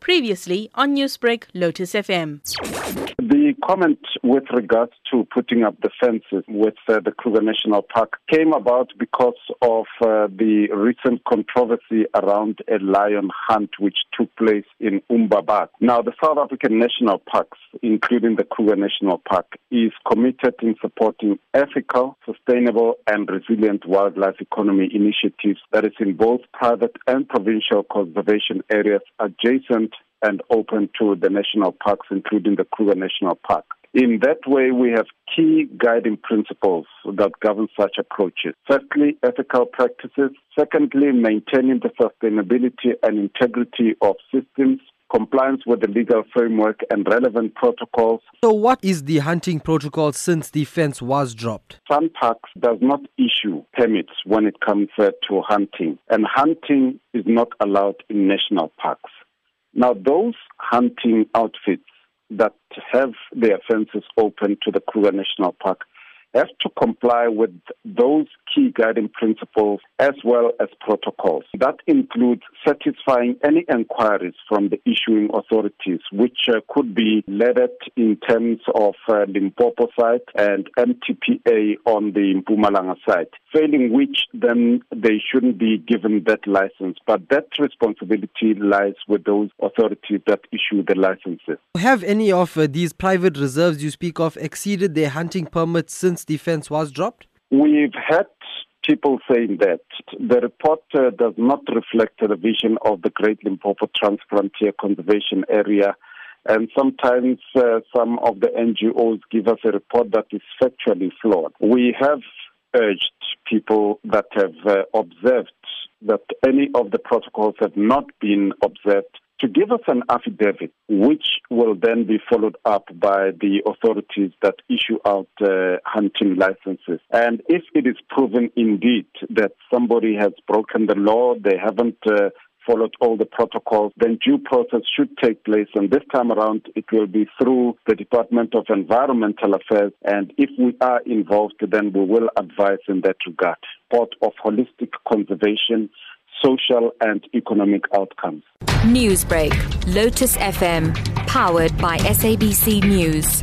Previously on Newsbreak, Lotus FM. The comment with regards to putting up the fences with uh, the Kruger National Park came about because of uh, the recent controversy around a lion hunt which took place in Umbabat. Now, the South African National Parks, including the Kruger National Park, is committed in supporting ethical, sustainable, and resilient wildlife economy initiatives that is in both private and provincial conservation areas adjacent and open to the national parks, including the Kruger National Park. In that way, we have key guiding principles that govern such approaches. Firstly, ethical practices. Secondly, maintaining the sustainability and integrity of systems compliance with the legal framework and relevant protocols. So, what is the hunting protocol since the fence was dropped? SANParks does not issue permits when it comes uh, to hunting, and hunting is not allowed in national parks. Now, those hunting outfits that have their fences open to the Kruger National Park have to comply with those key guiding principles as well as protocols. That includes satisfying any inquiries from the issuing authorities, which uh, could be LEDET in terms of uh, Limpopo site and MTPA on the Mpumalanga site, failing which then they shouldn't be given that license. But that responsibility lies with those authorities that issue the licenses. Have any of uh, these private reserves you speak of exceeded their hunting permits since the fence was dropped? We've had people saying that the report uh, does not reflect the vision of the Great Limpopo Transfrontier Conservation Area. And sometimes uh, some of the NGOs give us a report that is factually flawed. We have urged people that have uh, observed that any of the protocols have not been observed to give us an affidavit, which will then be followed up by the authorities that issue out uh, hunting licenses. And if it is proven indeed that somebody has broken the law, they haven't uh, followed all the protocols, then due process should take place. And this time around, it will be through the Department of Environmental Affairs. And if we are involved, then we will advise in that regard. Part of holistic conservation social and economic outcomes. Newsbreak, Lotus FM, powered by SABC News.